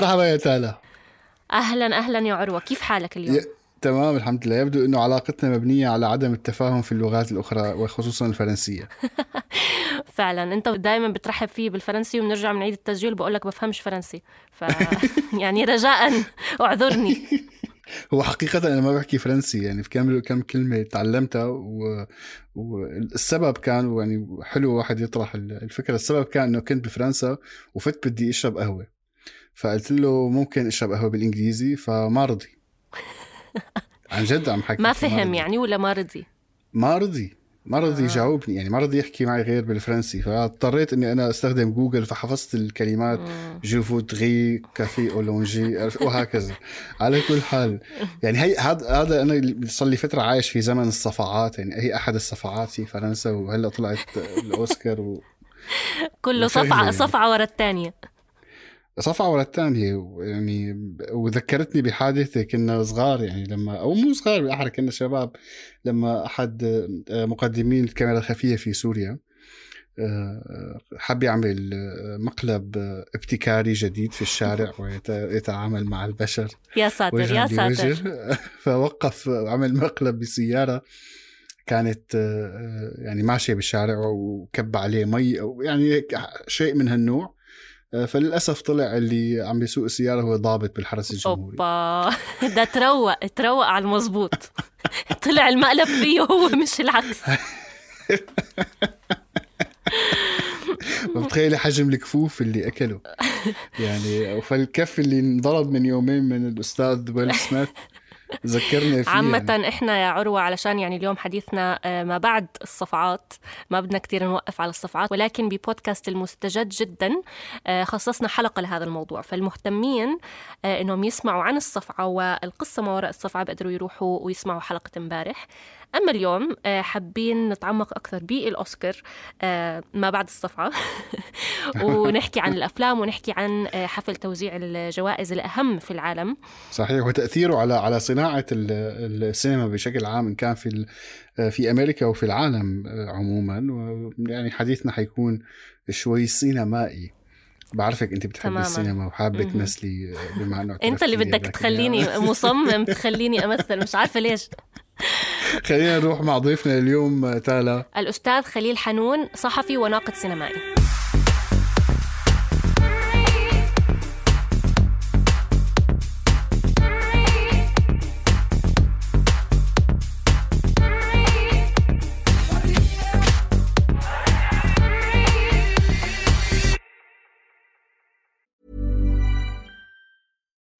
مرحبا يا تالا. أهلا أهلا يا عروة. كيف حالك اليوم؟ ي... تمام الحمد لله. يبدو إنه علاقتنا مبنية على عدم التفاهم في اللغات الأخرى وخصوصا الفرنسية. فعلا. أنت دائما بترحب فيه بالفرنسي وبنرجع من عيد التسجيل. بقول لك بفهمش فرنسي. ف يعني رجاء اعذرني. هو حقيقة أنا ما بحكي فرنسي يعني في كم كم كلمة تعلمتها و... والسبب كان يعني حلو واحد يطرح الفكرة. السبب كان إنه كنت بفرنسا وفت بدي أشرب قهوة. فقلت له ممكن أشرب قهوة بالإنجليزي فما رضي. عن جد عم حكي. ما فهم يعني ولا ما رضي؟ ما رضي. ما رضي يجاوبني يعني ما رضي يحكي معي غير بالفرنسي. فاضطريت إني أنا أستخدم جوجل فحفظت الكلمات. je voudrais café allongé وهكذا. على كل حال. يعني هي هذا هذا أنا صار لي فترة عايش في زمن الصفعات. يعني هي أحد الصفعات في فرنسا وهلأ طلعت الأوسكار و... كله صفعه صفعة ورا الثانية. صفعة ورا الثانية يعني وذكرتني بحادثة كنا صغار يعني لما أو مو صغار بالأحرى كنا شباب لما أحد آه، مقدمين الكاميرا الخفية في سوريا آه، حب يعمل آه، مقلب ابتكاري جديد في الشارع ويتعامل مع البشر يا ساتر يا ساتر. فوقف عمل مقلب بسيارة كانت يعني ماشية بالشارع وكب عليه مي أو يعني شيء من هالنوع. فللأسف طلع اللي عم بيسوق السيارة هو ضابط بالحرس الجمهوري. أوبا. ده تروق تروق على المزبوط طلع المقلب فيه هو مش العكس. بتخيلي حجم الكفوف اللي أكله. يعني فالكف اللي انضرب من يومين من الأستاذ ويل سميث ذكرني فيه عامة يعني. إحنا يا عروة علشان يعني اليوم حديثنا آه، ما بعد الصفعات ما بدنا كتير نوقف على الصفعات ولكن ببودكاست المستجد جدا آه، خصصنا حلقة لهذا الموضوع فالمهتمين آه، إنهم يسمعوا عن الصفعة والقصة ما وراء الصفعة بيقدروا يروحوا ويسمعوا حلقة امبارح أما اليوم حابين نتعمق أكثر بالأوسكار ما بعد الصفعة. ونحكي عن الأفلام ونحكي عن حفل توزيع الجوائز الأهم في العالم. صحيح وتأثيره على على صناعة السينما بشكل عام إن كان في في أمريكا وفي العالم عموما. يعني حديثنا حيكون شوي سينمائي. بعرفك أنت بتحبي تماما. السينما وحابة تمثلي بما انه أنت اللي بدك تخليني مصمم تخليني أمثل. مش عارفة ليش. خلينا نروح مع ضيفنا اليوم تالا. الأستاذ خليل حنون صحفي وناقد سينمائي.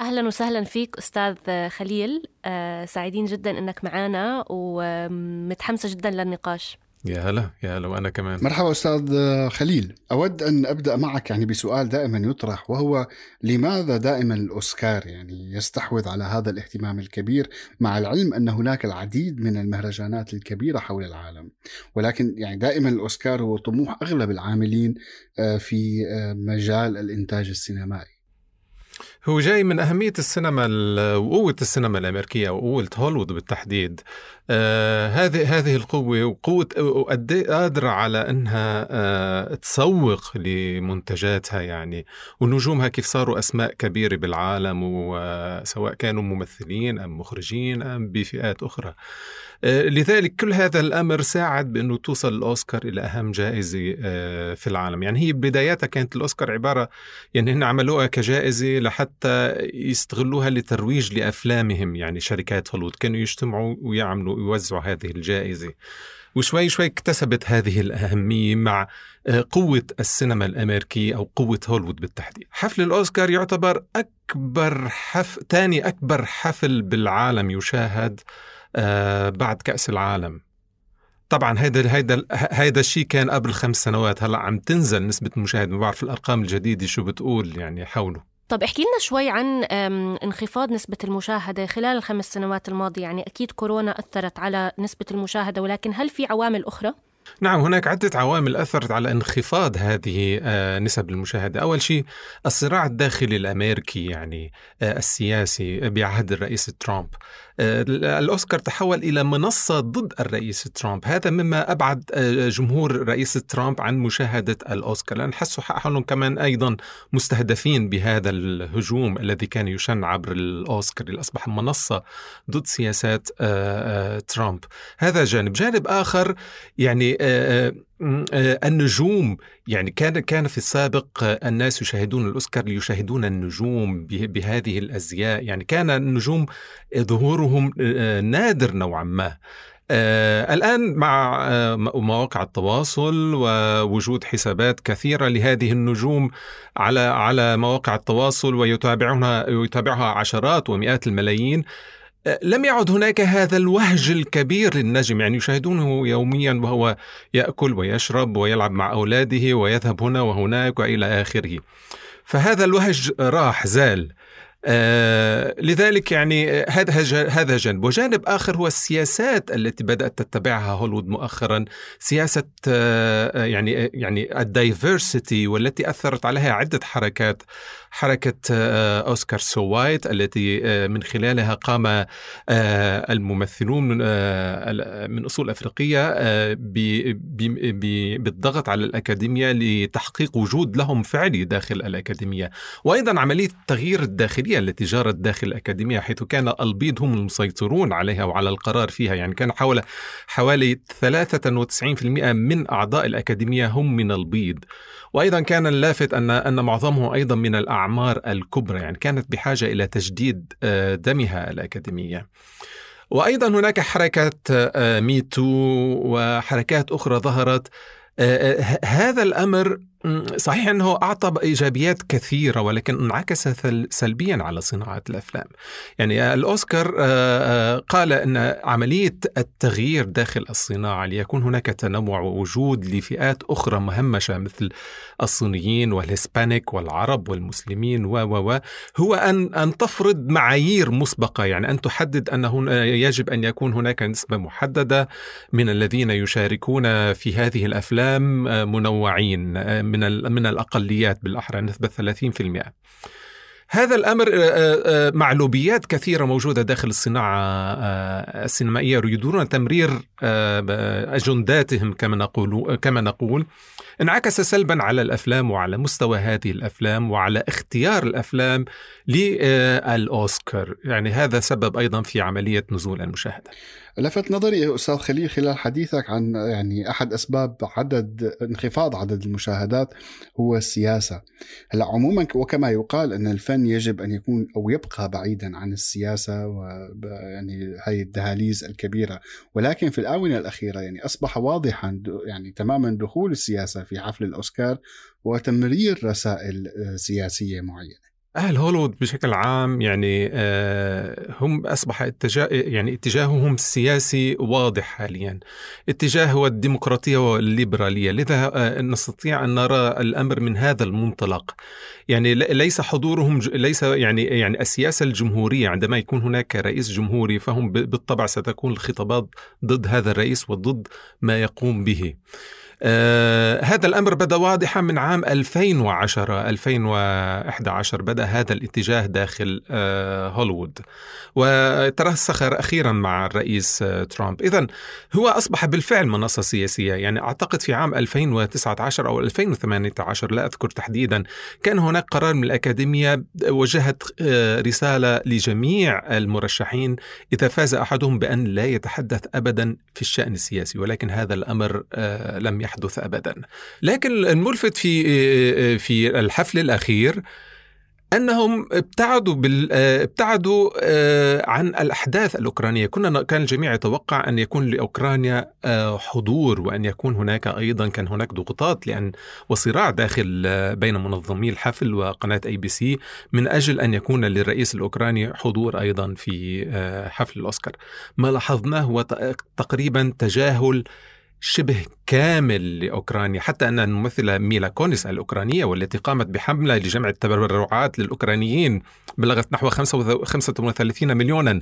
أهلا وسهلا فيك أستاذ خليل. آه، سعيدين جدا إنك معنا ومتحمسة جدا للنقاش. يا هلا يا هلا وأنا كمان. مرحبا أستاذ خليل. أود أن أبدأ معك يعني بسؤال دائما يطرح وهو لماذا دائما الأوسكار يعني يستحوذ على هذا الاهتمام الكبير مع العلم أن هناك العديد من المهرجانات الكبيرة حول العالم؟ ولكن يعني دائما الأوسكار هو طموح أغلب العاملين آه، في آه، مجال الإنتاج السينمائي. هو جاي من أهمية السينما وقوة السينما الأمريكية وقوة هوليوود بالتحديد. آه هذه هذه القوة وقوة وقد قادرة على أنها آه تسوق لمنتجاتها يعني ونجومها كيف صاروا أسماء كبيرة بالعالم وسواء كانوا ممثلين أم مخرجين أم بفئات أخرى. آه لذلك كل هذا الأمر ساعد بأنه توصل الأوسكار إلى أهم جائزة آه في العالم. يعني هي بداياتها كانت الأوسكار عبارة يعني هن عملوها كجائزة لحتى يستغلوها لترويج لأفلامهم يعني شركات هوليوود. كانوا يجتمعوا ويعملوا يوزعوا هذه الجائزة. وشوي شوي اكتسبت هذه الأهمية مع قوة السينما الأمريكية أو قوة هوليوود بالتحديد. حفل الأوسكار يعتبر أكبر حفل ثاني أكبر حفل بالعالم يشاهد بعد كأس العالم. طبعا هيدا هيدا هيدا الشيء كان قبل خمس سنوات هلأ عم تنزل نسبة المشاهد ما بعرف الأرقام الجديدة شو بتقول يعني حوله طب احكي لنا شوي عن انخفاض نسبة المشاهدة خلال الخمس سنوات الماضية. يعني أكيد كورونا أثرت على نسبة المشاهدة ولكن هل في عوامل أخرى؟ نعم هناك عدة عوامل أثرت على انخفاض هذه نسب المشاهدة. أول شيء الصراع الداخلي الأمريكي يعني السياسي بعهد الرئيس ترامب. الأوسكار تحول إلى منصة ضد الرئيس ترامب. هذا مما أبعد جمهور الرئيس ترامب عن مشاهدة الأوسكار. لأن حسوا حالهم كمان أيضا مستهدفين بهذا الهجوم الذي كان يشن عبر الأوسكار. اللي أصبح منصة ضد سياسات ترامب. هذا جانب. جانب آخر يعني النجوم يعني كان كان في السابق الناس يشاهدون الأوسكار ليشاهدون النجوم بهذه الأزياء. يعني كان النجوم ظهورهم نادر نوعا ما. آه الآن مع آه مواقع التواصل ووجود حسابات كثيرة لهذه النجوم على على مواقع التواصل ويتابعونها يتابعها عشرات ومئات الملايين. لم يعد هناك هذا الوهج الكبير للنجم يعني يشاهدونه يوميا وهو يأكل ويشرب ويلعب مع أولاده ويذهب هنا وهناك وإلى آخره. فهذا الوهج راح زال. آه لذلك يعني هذا هذا جانب. وجانب آخر هو السياسات التي بدأت تتبعها هوليوود مؤخرا. سياسة آه يعني يعني ال diversity والتي أثرت عليها عدة حركات. حركة Oscars So White التي من خلالها قام الممثلون من أصول أفريقية بالضغط على الأكاديمية لتحقيق وجود لهم فعلي داخل الأكاديمية. وأيضا عملية التغيير الداخلية التي جرت داخل الأكاديمية حيث كان البيض هم المسيطرون عليها وعلى القرار فيها. يعني كان حول حوالي 93% من أعضاء الأكاديمية هم من البيض. وأيضا كان اللافت أن أن معظمهم أيضا من الأعمار الكبرى يعني كانت بحاجة إلى تجديد دمها الأكاديمية. وأيضا هناك حركة Me Too وحركات أخرى ظهرت. هذا الأمر صحيح أنه أعطى إيجابيات كثيرة ولكن انعكس سلبيا على صناعة الأفلام. يعني الأوسكار قال أن عملية التغيير داخل الصناعة ليكون هناك تنوع ووجود لفئات أخرى مهمشة مثل الصينيين وال Hispanic والعرب والمسلمين و و هو أن أن تفرض معايير مسبقة. يعني أن تحدد أنه يجب أن يكون هناك نسبة محددة من الذين يشاركون في هذه الأفلام منوعين. من من الأقليات بالأحرى نسبة 30% هذا الأمر آه، آه، مع لوبيات كثيرة موجودة داخل الصناعة السينمائية يريدون تمرير أجنداتهم كما نقول كما نقول. انعكس سلبا على الأفلام وعلى مستوى هذه الأفلام وعلى اختيار الأفلام للاوسكار، يعني هذا سبب أيضا في عملية نزول المشاهدة. لفت نظري أستاذ خليل خلال حديثك عن يعني أحد أسباب عدد انخفاض عدد المشاهدات هو السياسة. هلا عموما وكما يقال أن الفن يجب أن يكون أو يبقى بعيدا عن السياسة و يعني هاي الدهاليز الكبيرة، ولكن في الآونة الأخيرة يعني أصبح واضحا يعني تماما دخول السياسة في حفل الأوسكار وتمرير رسائل سياسية معينة. أهل هوليوود بشكل عام يعني آه، هم أصبح اتجاه يعني اتجاههم السياسي واضح حاليا. اتجاه هو الديمقراطية والليبرالية. لذا آه، نستطيع أن نرى الأمر من هذا المنطلق. يعني ليس حضورهم ليس يعني يعني السياسة الجمهورية عندما يكون هناك رئيس جمهوري فهم بالطبع ستكون الخطابات ضد هذا الرئيس وضد ما يقوم به. آه هذا الأمر بدأ واضحا من عام 2010 2011 بدأ هذا الاتجاه داخل آه هوليوود. وترسخ أخيرا مع الرئيس آه ترامب. إذا هو أصبح بالفعل منصة سياسية. يعني أعتقد في عام 2019 أو 2018 لا أذكر تحديدا كان هناك قرار من الأكاديمية وجهت آه رسالة لجميع المرشحين إذا فاز أحدهم بأن لا يتحدث أبدا في الشأن السياسي ولكن هذا الأمر آه لم يحدث. يحدث ابدا لكن الملفت في في الحفل الأخير أنهم ابتعدوا بال ابتعدوا آه، عن الأحداث الأوكرانية، كنا كان الجميع يتوقع أن يكون لأوكرانيا آه، حضور وأن يكون هناك أيضا كان هناك ضغوطات لأن وصراع داخل آه، بين منظمي الحفل وقناة ABC من أجل أن يكون للرئيس الأوكراني حضور أيضا في حفل الأوسكار. ما لاحظناه هو تقريبا تجاهل شبه كامل لأوكرانيا حتى أن الممثلة ميلا كونيس الأوكرانية والتي قامت بحملة لجمع التبرعات للأوكرانيين بلغت نحو 35 مليونا.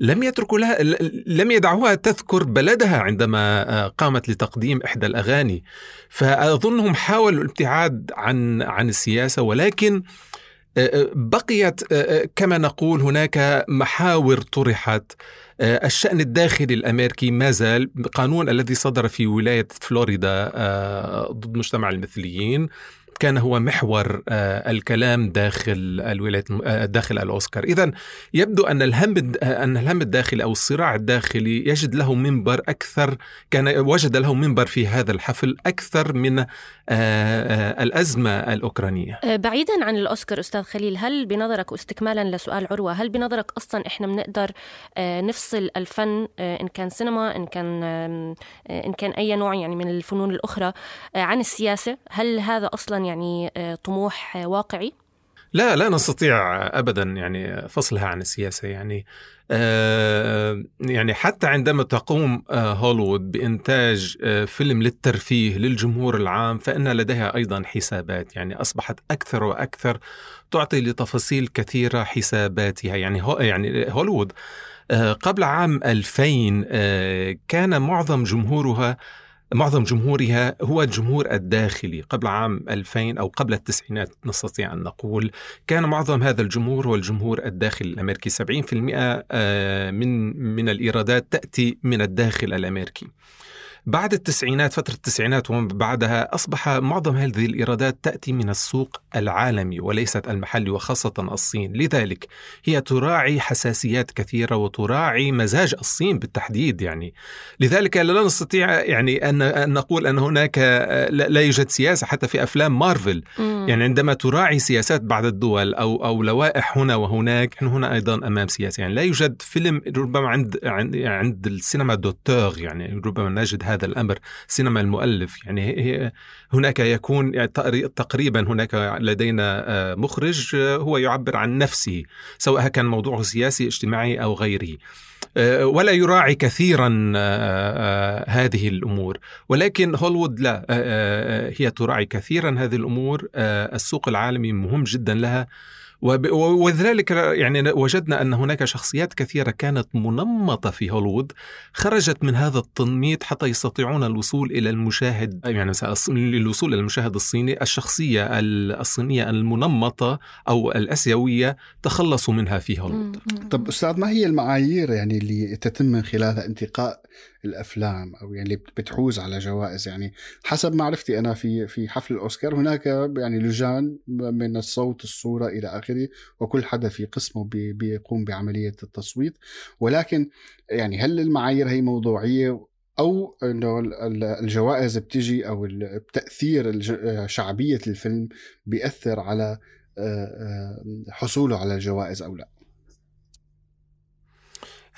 لم يتركوا لها لم يدعوها تذكر بلدها عندما آه، قامت لتقديم إحدى الأغاني. فأظنهم حاولوا الابتعاد عن عن السياسة ولكن آه، آه، بقيت كما نقول هناك محاور طرحت. الشأن الداخلي الأمريكي ما زال قانون الذي صدر في ولاية فلوريدا آه، ضد مجتمع المثليين. كان هو محور آه، الكلام داخل الولايات داخل الأوسكار، اذا يبدو أن الهم أن الهم الداخلي أو الصراع الداخلي يجد له منبر أكثر كان وجد له منبر في هذا الحفل أكثر من الأزمة الأوكرانية. بعيدا عن الأوسكار أستاذ خليل، هل بنظرك واستكمالا لسؤال عروة، هل بنظرك أصلا إحنا بنقدر نفصل الفن آه، إن كان سينما إن كان آه، إن كان أي نوع يعني من الفنون الأخرى آه، عن السياسة هل هذا أصلا يعني طموح واقعي؟ لا لا نستطيع ابدا يعني فصلها عن السياسة يعني آه يعني حتى عندما تقوم آه هوليوود بإنتاج آه فيلم للترفيه للجمهور العام فإن لديها أيضا حسابات يعني أصبحت أكثر وأكثر تعطي لتفاصيل كثيرة حساباتها يعني هو يعني هوليوود آه، قبل عام 2000 آه، كان معظم جمهورها معظم جمهورها هو الجمهور الداخلي قبل عام 2000 أو قبل التسعينات نستطيع أن نقول. كان معظم هذا الجمهور هو الجمهور الداخلي الأمريكي. 70% آه، من من الإيرادات تأتي من الداخل الأمريكي. بعد التسعينات فترة التسعينات وما بعدها أصبح معظم هذه الإيرادات تأتي من السوق العالمي وليست المحلي وخاصة الصين. لذلك هي تراعي حساسيات كثيرة وتراعي مزاج الصين بالتحديد يعني. لذلك لا نستطيع يعني أن نقول أن هناك لا يوجد سياسة حتى في أفلام مارفل. يعني عندما تراعي سياسات بعض الدول أو أو لوائح هنا وهناك نحن هنا أيضا أمام سياسة. يعني لا يوجد فيلم ربما عند عند, عند السينما دوتور يعني ربما نجد هذا الأمر. سينما المؤلف يعني هناك يكون تقريبا هناك لدينا آه، مخرج آه، هو يعبر عن نفسه سواء كان موضوعه سياسي اجتماعي أو غيره. آه، ولا يراعي كثيرا هذه الأمور. ولكن هوليوود لا هي تراعي كثيرا هذه الأمور. السوق العالمي مهم جدا لها. وب- ولذلك يعني وجدنا أن هناك شخصيات كثيرة كانت منمطة في هوليوود خرجت من هذا التنميط حتى يستطيعون الوصول إلى المشاهد يعني مثلا الص- للوصول إلى المشاهد الصيني الشخصية ال- الصينية المنمطة أو الأسيوية تخلصوا منها في هوليوود. طب أستاذ ما هي المعايير يعني اللي تتم من خلالها انتقاء الأفلام أو يعني بتحوز على جوائز. يعني حسب معرفتي أنا في في حفل الأوسكار هناك يعني لجان من الصوت الصورة إلى آخره وكل حدا في قسمه بي- بيقوم بعملية التصويت. ولكن يعني هل المعايير هي موضوعية أو إنه ال- ال- الجوائز بتجي أو ال- تأثير الج- شعبية الفيلم بيأثر على آه، آه، حصوله على الجوائز أو لا؟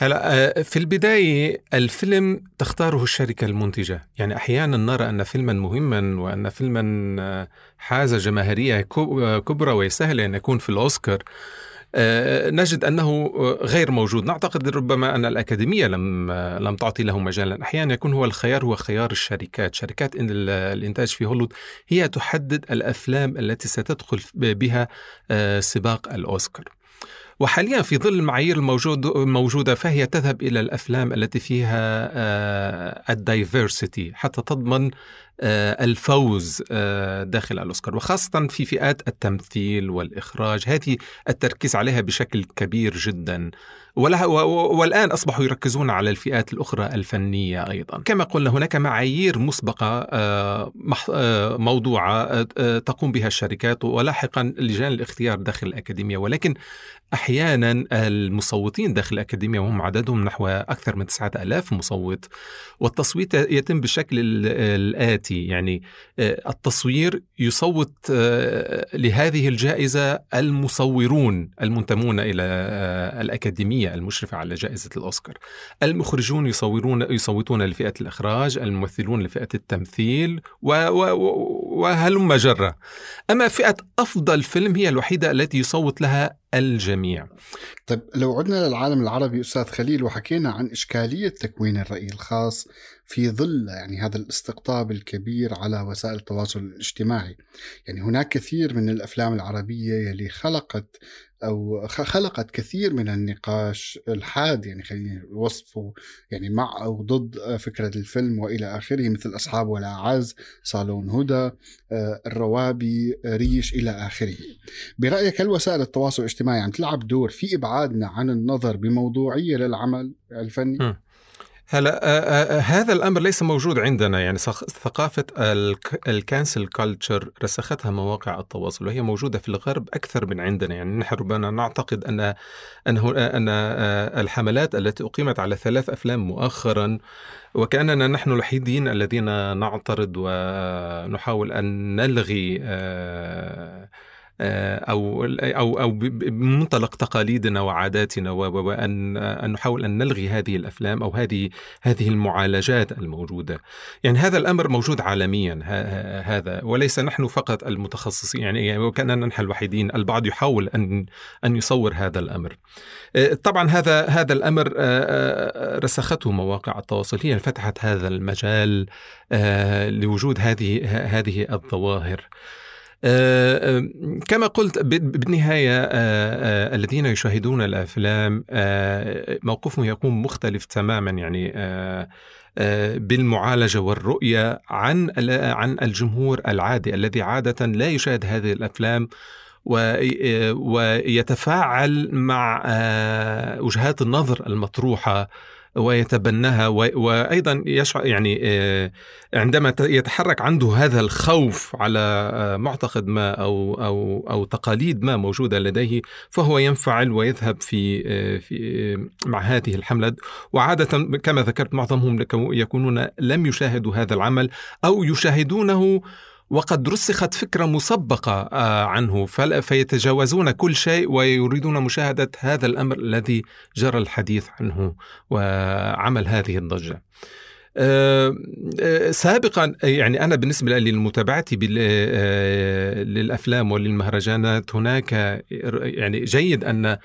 هلا آه، في البداية الفيلم تختاره الشركة المنتجة. يعني أحيانا نرى أن فيلما مهما وأن فيلما آه، حاز جماهيرية آه، كبرى ويستاهل أن يكون في الأوسكار نجد آه، غير موجود. نعتقد ربما أن الأكاديمية لم لم تعطي له مجالا. أحيانا يكون هو الخيار هو خيار الشركات. شركات إن- ال- الإنتاج في هوليوود هي تحدد الأفلام التي ستدخل بها سباق الأوسكار. وحاليا في ظل المعايير الموجود موجودة فهي تذهب إلى الأفلام التي فيها الدايفرسيتي حتى تضمن آه، الفوز آه، داخل الأوسكار وخاصة في فئات التمثيل والإخراج. هذه التركيز عليها بشكل كبير جدا. ولها والآن أصبحوا يركزون على الفئات الأخرى الفنية أيضا. كما قلنا هناك معايير مسبقة آه، آه، موضوعة آه، آه، تقوم بها الشركات ولاحقا لجان الاختيار داخل الأكاديمية. ولكن أحيانا المصوتين داخل الأكاديمية وهم عددهم نحو أكثر من 9000 مصوت. والتصويت يتم بالشكل ال- الآتي يعني آه، التصوير يصوت آه، لهذه الجائزة المصورون المنتمون إلى آه، الأكاديمية المشرفة على جائزة الأوسكار. المخرجون يصورون يصوتون لفئة الإخراج الممثلون لفئة التمثيل وهلم جرة. أما فئة أفضل فيلم هي الوحيدة التي يصوت لها الجميع. طيب لو عدنا للعالم العربي أستاذ خليل وحكينا عن إشكالية تكوين الرأي الخاص في ظل يعني هذا الاستقطاب الكبير على وسائل التواصل الاجتماعي. يعني هناك كثير من الأفلام العربية يلي خلقت أو خلقت كثير من النقاش الحاد يعني خلينا وصفه يعني مع أو ضد فكرة الفيلم وإلى آخره مثل أصحاب والأعز، صالون هدى آه، الروابي، ريش إلى آخره برأيك هل وسائل التواصل الاجتماعي عم تلعب دور في إبعادنا عن النظر بموضوعية للعمل الفني م. هلا آه، آه، هذا الأمر ليس موجود عندنا. يعني ثق- ثقافة ال cancel culture رسختها مواقع التواصل وهي موجودة في الغرب أكثر من عندنا. يعني نحن ربما نعتقد أن أن أن آه، الحملات التي أقيمت على ثلاث أفلام مؤخرا وكأننا نحن الوحيدين الذين نعترض ونحاول أن نلغي آه، آه، أو أو أو ب- بمنطلق تقاليدنا وعاداتنا وان أن نحاول أن نلغي هذه الأفلام أو هذه هذه المعالجات الموجودة. يعني هذا الأمر موجود عالميا هذا وليس نحن فقط المتخصصين يعني وكأننا نحن الوحيدين، البعض يحاول ان أن يصور هذا الأمر. آه، طبعا هذا هذا الأمر آه، آه، رسخته مواقع التواصل هي فتحت هذا المجال آه، لوجود هذه هذه الظواهر. آه، آه، كما قلت بالنهاية آه، الذين يشاهدون الأفلام موقفهم يكون مختلف تماما يعني بالمعالجة والرؤية عن عن الجمهور العادي الذي عادة لا يشاهد هذه الأفلام ويتفاعل مع وجهات النظر المطروحة ويتبناها وأيضا يشعر يعني آه، عندما يتحرك عنده هذا الخوف على آه، معتقد ما أو أو أو تقاليد ما موجودة لديه فهو ينفعل ويذهب في آه، في مع هذه الحملة. وعادة كما ذكرت معظمهم يكونون لم يشاهدوا هذا العمل أو يشاهدونه وقد رسخت فكرة مسبقة آه، عنه فيتجاوزون كل شيء ويريدون مشاهدة هذا الأمر الذي جرى الحديث عنه وعمل هذه الضجة. آه، آه، سابقا يعني أنا بالنسبة لي لمتابعتي للأفلام وللمهرجانات هناك يعني جيد أن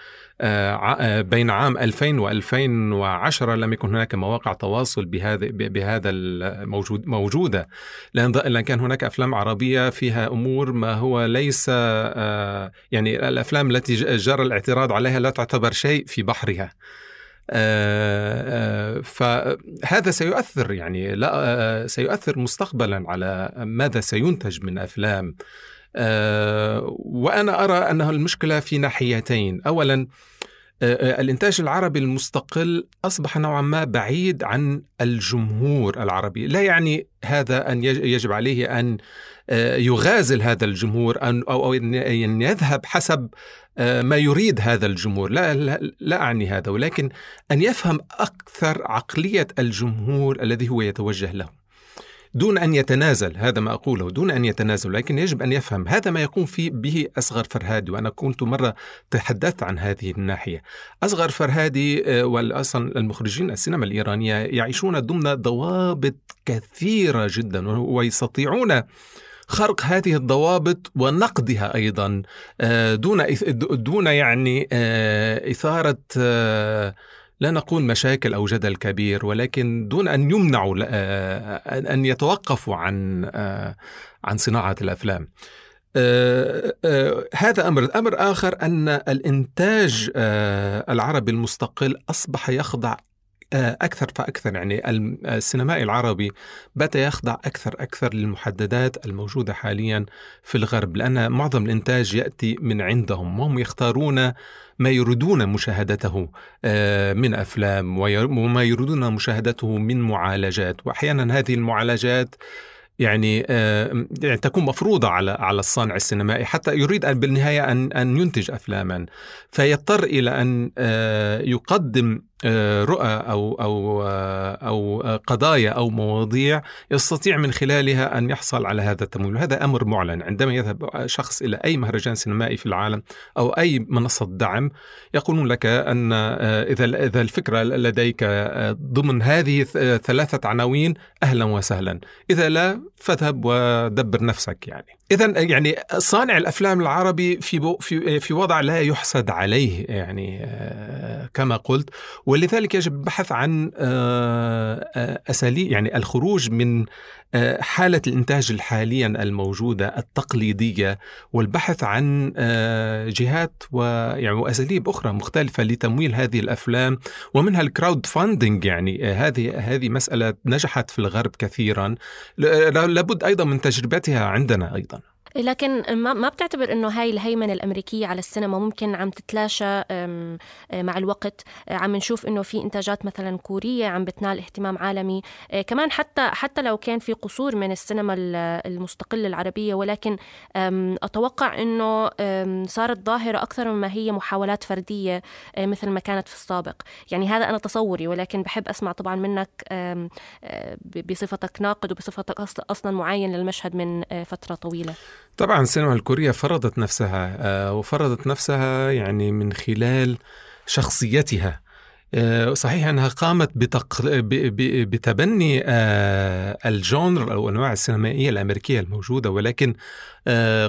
بين عام 2000 و2010 لم يكن هناك مواقع تواصل بهذا بهذا الموجود موجودة. لأن كان هناك أفلام عربية فيها أمور ما هو ليس يعني الأفلام التي جرى الاعتراض عليها لا تعتبر شيء في بحرها. آه، آه، فهذا سيؤثر يعني لا آه، سيؤثر مستقبلا على ماذا سينتج من أفلام. وأنا أرى أنه المشكلة في ناحيتين. اولا الإنتاج العربي المستقل أصبح نوعا ما بعيد عن الجمهور العربي، لا يعني هذا أن يجب عليه أن يغازل هذا الجمهور أو أن يذهب حسب آه، ما يريد هذا الجمهور. لا, لا, لا أعني هذا ولكن أن يفهم أكثر عقلية الجمهور الذي هو يتوجه له. دون أن يتنازل هذا ما أقوله دون أن يتنازل لكن يجب أن يفهم هذا ما يقوم فيه به أصغر فرهادي وأنا كنت مرة تحدثت عن هذه الناحية. أصغر فرهادي آه، والأصلا المخرجين السينما الإيرانية يعيشون ضمن ضوابط كثيرة جدا ويستطيعون خرق هذه الضوابط ونقدها أيضا آه، دون دون يعني آه، إثارة لا نقول مشاكل أو جدل كبير ولكن دون أن يمنعوا أن يتوقفوا عن عن صناعة الأفلام. هذا أمر، الامر آخر أن الإنتاج العربي المستقل أصبح يخضع آه، أكثر فأكثر يعني السينمائي العربي بات يخضع أكثر أكثر للمحددات الموجودة حاليا في الغرب لأن معظم الإنتاج يأتي من عندهم وهم يختارون ما يريدون مشاهدته آه، من أفلام وما يريدون مشاهدته من معالجات. وأحيانا هذه المعالجات يعني آه، يعني تكون مفروضة على على الصانع السينمائي حتى يريد أن بالنهاية أن أن ينتج أفلاما. فيضطر إلى أن يقدم آه، رؤى أو أو آه، أو قضايا أو مواضيع يستطيع من خلالها أن يحصل على هذا التمويل. وهذا أمر معلن. عندما يذهب شخص إلى أي مهرجان سينمائي في العالم أو أي منصة دعم يقولون لك أن آه، إذا إذا الفكرة لديك ضمن هذه ثلاثة عناوين أهلا وسهلا. إذا لا فاذهب ودبر نفسك يعني. اذا يعني صانع الأفلام العربي في في في وضع لا يحسد عليه يعني كما قلت. ولذلك يجب البحث عن آه، آه، أساليب يعني الخروج من آه، حالة الإنتاج الحاليا الموجودة التقليدية والبحث عن جهات ويعني وأساليب أخرى مختلفة لتمويل هذه الأفلام ومنها الكراود فاندنج يعني هذه هذه مسألة نجحت في الغرب كثيرا. لابد أيضا من تجربتها عندنا أيضا. لكن ما بتعتبر إنه هاي الهيمنة الأمريكية على السينما ممكن عم تتلاشى مع الوقت. عم نشوف إنه في إنتاجات مثلا كورية عم بتنال اهتمام عالمي. كمان حتى حتى لو كان في قصور من السينما المستقله العربية ولكن أتوقع إنه صارت ظاهرة أكثر مما هي محاولات فردية مثل ما كانت في السابق. يعني هذا أنا تصوري ولكن بحب أسمع طبعا منك بصفتك ناقد وبصفتك أصلا معين للمشهد من فترة طويلة. طبعا السينما الكورية فرضت نفسها آه، وفرضت نفسها يعني من خلال شخصيتها. آه، صحيح أنها قامت بتق... ب... ب... بتبني آه، الجونر أو أنواع السينمائية الأمريكية الموجودة ولكن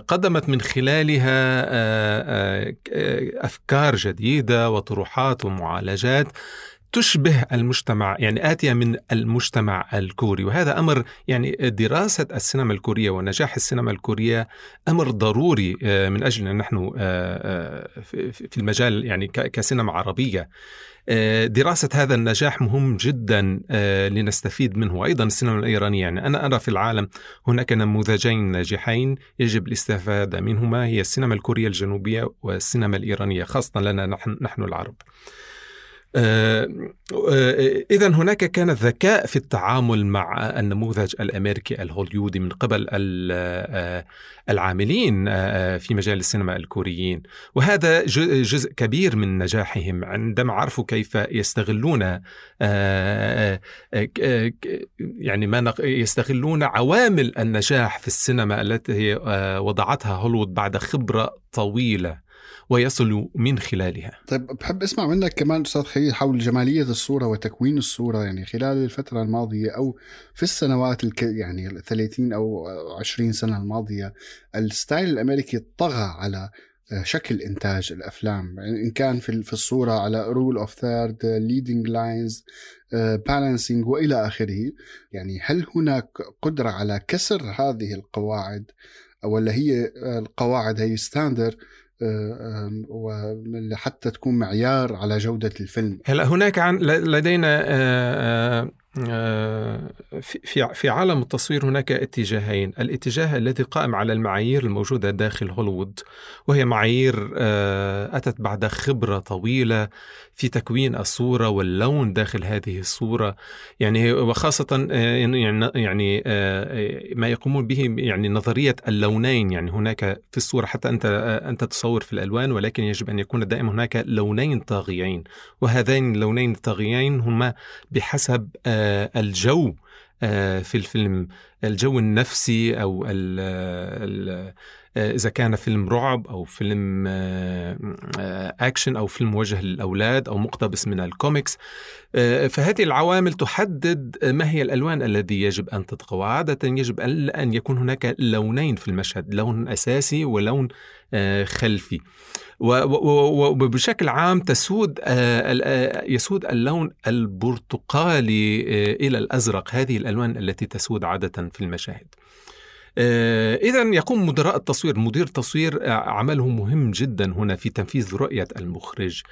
قدمت من خلالها أفكار جديدة وطروحات ومعالجات. تشبه المجتمع يعني آتية من المجتمع الكوري. وهذا أمر يعني دراسة السينما الكورية ونجاح السينما الكورية أمر ضروري آه، من أجل أن نحن آه، آه، في المجال يعني كسينما عربية. دراسة هذا النجاح مهم جدا لنستفيد منه. أيضا السينما الإيرانية يعني أنا أرى في العالم هناك نموذجين ناجحين يجب الاستفادة منهما هي السينما الكورية الجنوبية والسينما الإيرانية خاصة لنا نحن, نحن العرب. إذا هناك كان ذكاء في التعامل مع النموذج الأمريكي الهوليودي من قبل آه، العاملين في مجال السينما الكوريين. وهذا جزء كبير من نجاحهم. عندما عرفوا كيف يستغلون يعني ما يستغلون عوامل النجاح في السينما التي وضعتها هوليوود بعد خبرة طويلة. ويصل من خلالها. طيب بحب أسمع منك كمان أستاذ خليل حول جمالية الصورة وتكوين الصورة يعني خلال الفترة الماضية أو في السنوات الك يعني 30 أو 20 سنة الماضية ال style الأمريكي طغى على شكل إنتاج الأفلام. يعني إن كان في في الصورة على rule of third leading lines balancing وإلى آخره. يعني هل هناك قدرة على كسر هذه القواعد ولا هي القواعد هي ستاندر وحتى تكون معيار على جودة الفيلم. هلا هناك عن لدينا آه، في في عالم التصوير هناك اتجاهين، الاتجاه الذي قائم على المعايير الموجودة داخل هوليوود وهي معايير آه، أتت بعد خبرة طويلة في تكوين الصورة واللون داخل هذه الصورة، يعني وخاصة آه، يعني يعني ما يقومون به يعني نظرية اللونين، يعني هناك في الصورة حتى أنت أنت تصور في الألوان ولكن يجب أن يكون دائما هناك لونين طاغيين، وهذين اللونين الطاغيين هما بحسب الجو آه، في الفيلم. الجو النفسي أو ال ال إذا كان فيلم رعب أو فيلم آه، أكشن أو فيلم موجه للاولاد أو مقتبس من الكوميكس. آه، فهذه العوامل تحدد ما هي الألوان الذي يجب أن تطغى. وعادة يجب أن يكون هناك لونين في المشهد لون أساسي ولون خلفي. وبشكل عام تسود آه، آه، يسود اللون البرتقالي آه، إلى الأزرق هذه الألوان التي تسود عادة في المشاهد. إذا يقوم مدراء التصوير مدير التصوير عمله مهم جدا هنا في تنفيذ رؤية المخرج.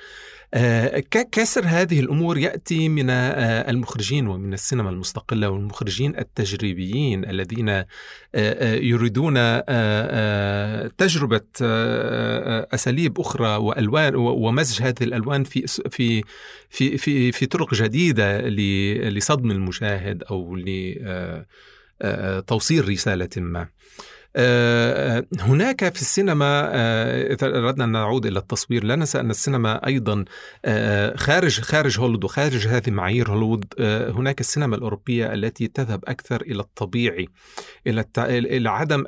آه، كسر هذه الأمور يأتي من آه، المخرجين ومن السينما المستقلة والمخرجين التجريبيين الذين آه، يريدون تجربة أساليب أخرى وألوان ومزج هذه الألوان في في في في, طرق جديدة لصدم المشاهد أو لتوصيل رسالة ما. آه، هناك في السينما آه، إذا أردنا أن نعود إلى التصوير لا ننسى أن السينما أيضا آه، خارج خارج هوليوود وخارج هذه معايير هوليوود هناك السينما الأوروبية التي تذهب أكثر إلى الطبيعي إلى. إلى عدم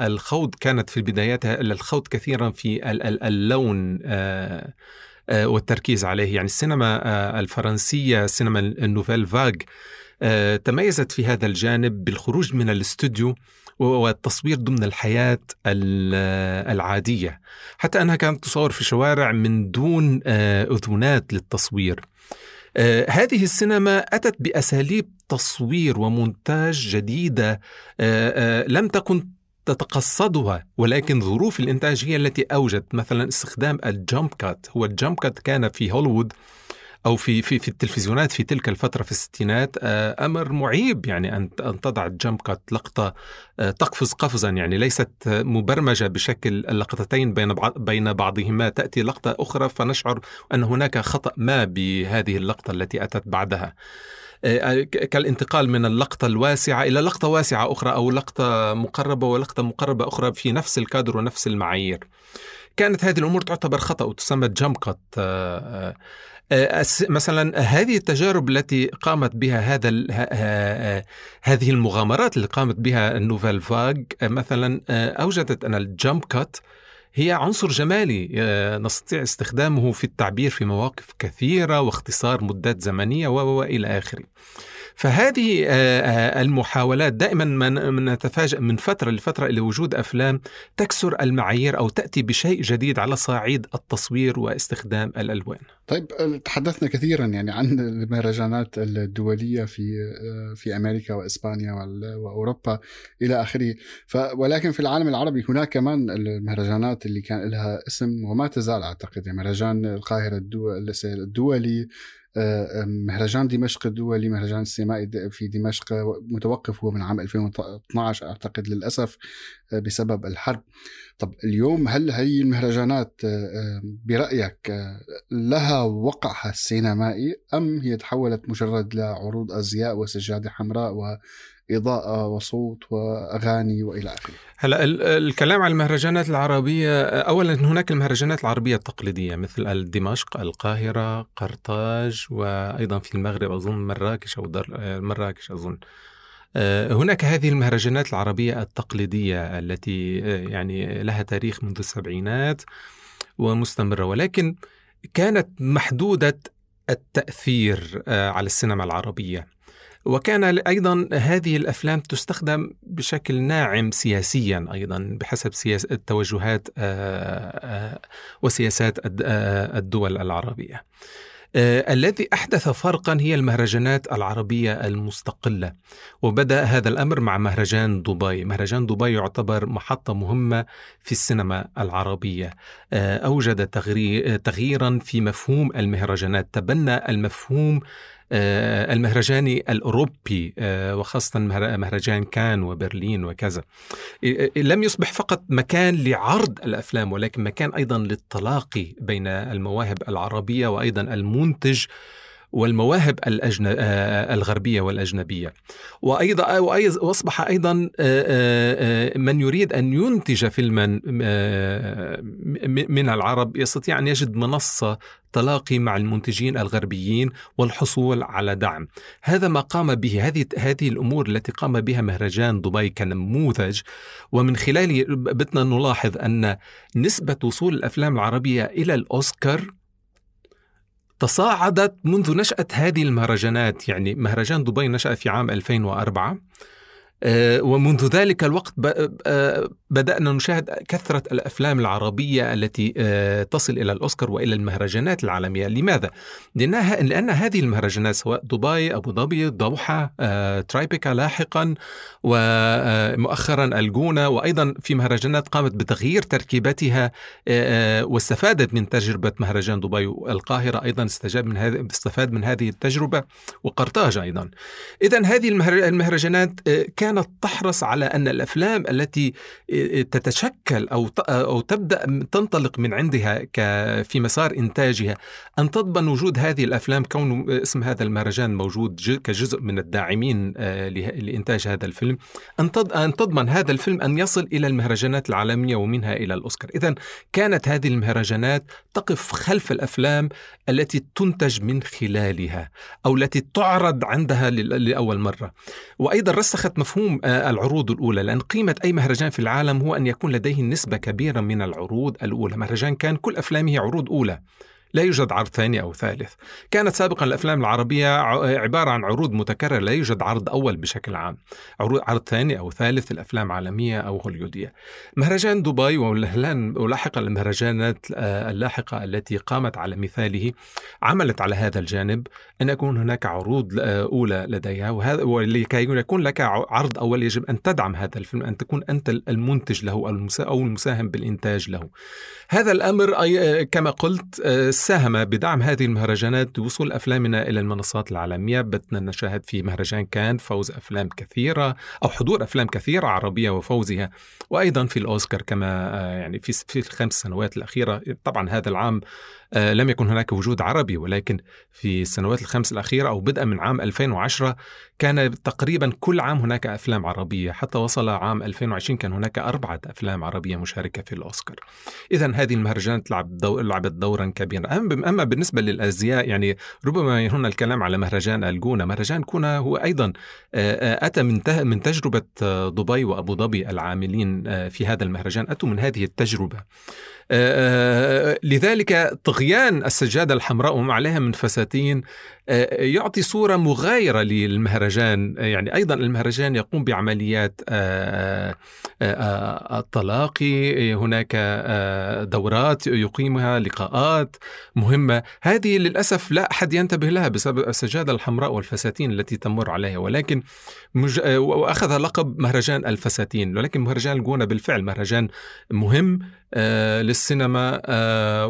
الخوض كانت في بداياتها إلى الخوض كثيرا في اللون والتركيز عليه يعني السينما الفرنسية سينما ال Nouvelle Vague تميزت في هذا الجانب بالخروج من الاستوديو والتصوير ضمن الحياة العادية حتى أنها كانت تصور في شوارع من دون آه، أذونات للتصوير. آه، هذه السينما أتت بأساليب تصوير ومونتاج جديدة آه، لم تكن تتقصدها ولكن ظروف الإنتاج هي التي أوجدت مثلا استخدام ال jump cut. هو ال jump cut كان في هوليوود أو في في في التلفزيونات في تلك الفترة في الستينات آه، أمر معيب يعني أن أن تضع jump cut لقطه آه، تقفز قفزا يعني ليست مبرمجة بشكل اللقطتين بين بين بعضهما تأتي لقطة أخرى فنشعر أن هناك خطأ ما بهذه اللقطة التي أتت بعدها. آه، كالانتقال من اللقطة الواسعة إلى لقطة واسعة أخرى أو لقطة مقربة ولقطة مقربة أخرى في نفس الكادر ونفس المعايير كانت هذه الأمور تعتبر خطأ وتسمى جمب مثلا هذه التجارب التي قامت بها هذا هذه المغامرات اللي قامت بها ال Nouvelle Vague آه، مثلا آه، أوجدت أن ال jump cut هي عنصر جمالي نستطيع استخدامه في التعبير في مواقف كثيرة واختصار مدات زمنية والى آخره. فهذه آه، آه، المحاولات دائما ما نتفاجأ من فترة لفترة إلى وجود أفلام تكسر المعايير أو تأتي بشيء جديد على صعيد التصوير واستخدام الألوان. طيب تحدثنا كثيرا يعني عن المهرجانات الدولية في آه، في أمريكا وإسبانيا وأوروبا إلى آخره. ولكن في العالم العربي هناك كمان المهرجانات اللي كان لها اسم وما تزال أعتقد. يعني مهرجان القاهرة الدولي آه، مهرجان دمشق الدولي مهرجان السينمائي في دمشق متوقف هو من عام 2012 أعتقد للأسف آه، بسبب الحرب. طب اليوم هل هي المهرجانات آه، برأيك لها وقعها السينمائي أم هي تحولت مجرد لعروض أزياء وسجادة حمراء إضاءة وصوت وأغاني وإلى آخره. هلا الكلام عن المهرجانات العربية أولا هناك المهرجانات العربية التقليدية مثل دمشق القاهرة قرطاج وأيضا في المغرب أظن مراكش أو در مراكش أظن. آه، هناك هذه المهرجانات العربية التقليدية التي آه، يعني لها تاريخ منذ السبعينات ومستمرة ولكن كانت محدودة التأثير آه، على السينما العربية. وكان أيضا هذه الأفلام تستخدم بشكل ناعم سياسيا أيضا بحسب سياس التوجهات آه، وسياسات الدول العربية. آه، الذي أحدث فرقا هي المهرجانات العربية المستقلة. وبدأ هذا الأمر مع مهرجان دبي. مهرجان دبي يعتبر محطة مهمة في السينما العربية. آه، أوجد تغييرا في مفهوم المهرجانات. تبنى المفهوم آه، المهرجاني الأوروبي آه، وخاصة مهرجان كان وبرلين وكذا. لم يصبح فقط مكان لعرض الأفلام ولكن مكان أيضا للتلاقي بين المواهب العربية وأيضا المنتج والمواهب الأجن... آه، الغربية والأجنبية. وأيضا وأصبح أيضا من يريد أن ينتج فيلما من العرب يستطيع أن يجد منصة التلاقي مع المنتجين الغربيين والحصول على دعم. هذا ما قام به هذه هذه الأمور التي قام بها مهرجان دبي كنموذج. ومن خلاله بدنا نلاحظ أن نسبة وصول الأفلام العربية إلى الأوسكار تصاعدت منذ نشأة هذه المهرجانات. يعني مهرجان دبي نشأ في عام 2004 آه، ومنذ ذلك الوقت بدأنا نشاهد كثرة الأفلام العربية التي آه، تصل إلى الأوسكار وإلى المهرجانات العالمية لماذا؟ لأنها لأن هذه المهرجانات سواء دبي أبو ظبي دوحة ترايبيكا لاحقا ومؤخرا الجونة وأيضا في مهرجانات قامت بتغيير تركيبتها واستفادت من تجربة مهرجان دبي والقاهرة أيضا استجاب من هذه استفاد من هذه التجربة وقرطاج أيضا إذا هذه المهرجانات كان كانت تحرص على أن الأفلام التي تتشكل أو أو تبدأ تنطلق من عندها في مسار إنتاجها. أن تضمن وجود هذه الأفلام كون اسم هذا المهرجان موجود كجزء من الداعمين آه، لإنتاج هذا الفيلم. أن تضمن هذا الفيلم أن يصل إلى المهرجانات العالمية ومنها إلى الأوسكار. إذا كانت هذه المهرجانات تقف خلف الأفلام التي تنتج من خلالها أو التي تعرض عندها لأول مرة. وأيضا رسخت مفهوم مفهوم آه، العروض الأولى لأن قيمة أي مهرجان في العالم هو أن يكون لديه نسبة كبيرة من العروض الأولى. مهرجان كان كل أفلامه عروض أولى. لا يوجد عرض ثاني أو ثالث. كانت سابقا الأفلام العربية عبارة عن عروض متكررة لا يوجد عرض أول بشكل عام. عرض ثاني أو ثالث الأفلام عالمية أو هوليودية. مهرجان دبي ولاحقا المهرجانات آه، اللاحقة التي قامت على مثاله عملت على هذا الجانب أن يكون هناك عروض آه، أولى لديها. وهذا ولكي يكون لك عرض أول يجب أن تدعم هذا الفيلم أن تكون أنت المنتج له أو المساهم بالإنتاج له. هذا الأمر كما قلت آه، ساهم بدعم هذه المهرجانات لوصول أفلامنا إلى المنصات العالمية. بدنا نشاهد في مهرجان كان فوز أفلام كثيرة أو حضور أفلام كثيرة عربية وفوزها وأيضا في الأوسكار كما آه، يعني في في الخمس سنوات الأخيرة. طبعا هذا العام لم يكن هناك وجود عربي ولكن في السنوات الخمس الأخيرة أو بدءا من عام 2010 كان تقريبا كل عام هناك أفلام عربية. حتى وصل عام 2020 كان هناك أربعة أفلام عربية مشاركة في الأوسكار. إذا هذه المهرجانات لعبت دو... لعبت دورا كبيرا. أما بالنسبة للأزياء يعني ربما هنا الكلام على مهرجان الجونة. مهرجان كونا هو أيضا آه، آه، أتى من من تجربة دبي وأبو ظبي العاملين في هذا المهرجان. أتوا من هذه التجربة. آه، آه، طغيان السجادة الحمراء وما عليها من فساتين يعطي صورة مغايرة للمهرجان. يعني أيضا المهرجان يقوم بعمليات التلاقي هناك دورات يقيمها لقاءات مهمة. هذه للأسف لا أحد ينتبه لها بسبب السجادة الحمراء والفساتين التي تمر عليها. ولكن مج... وأخذ لقب مهرجان الفساتين. ولكن مهرجان الجونة بالفعل مهرجان مهم آه، للسينما آه،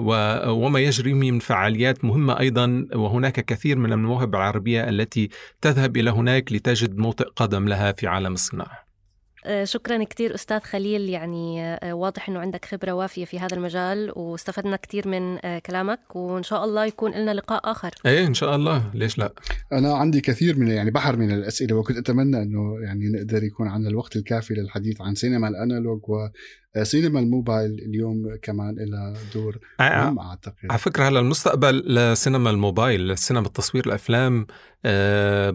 وما يجري من فعاليات مهمة أيضا. وهناك كثير من المواهب العربية التي تذهب إلى هناك لتجد موطئ قدم لها في عالم الصناعة. آه، شكرا كثير أستاذ خليل. يعني آه، واضح أنه عندك خبرة وافية في هذا المجال واستفدنا كثير من آه، كلامك وإن شاء الله يكون لنا لقاء آخر. إيه إن شاء الله. ليش لا؟ أنا عندي كثير من يعني بحر من الأسئلة وكنت أتمنى أنه يعني نقدر يكون عندنا الوقت الكافي للحديث عن سينما الأنالوج سينما الموبايل اليوم كمان لها دور مهم أعتقد. على فكرة هلا المستقبل لسينما الموبايل سينما التصوير الأفلام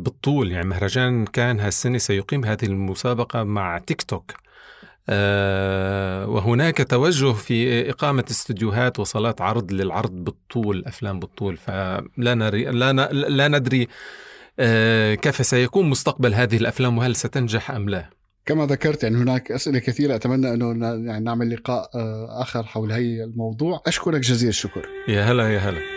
بالطول. يعني مهرجان كان هالسنة سيقيم هذه المسابقة مع تيك توك. آه، وهناك توجه في إقامة استديوهات وصالات عرض للعرض بالطول أفلام بالطول. فلا نري لا, ن... لا ندري آه، كيف سيكون مستقبل هذه الأفلام وهل ستنجح أم لا. كما ذكرت يعني هناك أسئلة كثيرة. أتمنى أنه يعني نعمل لقاء آه، آخر حول هي الموضوع. أشكرك جزيل الشكر. يا هلا يا هلا.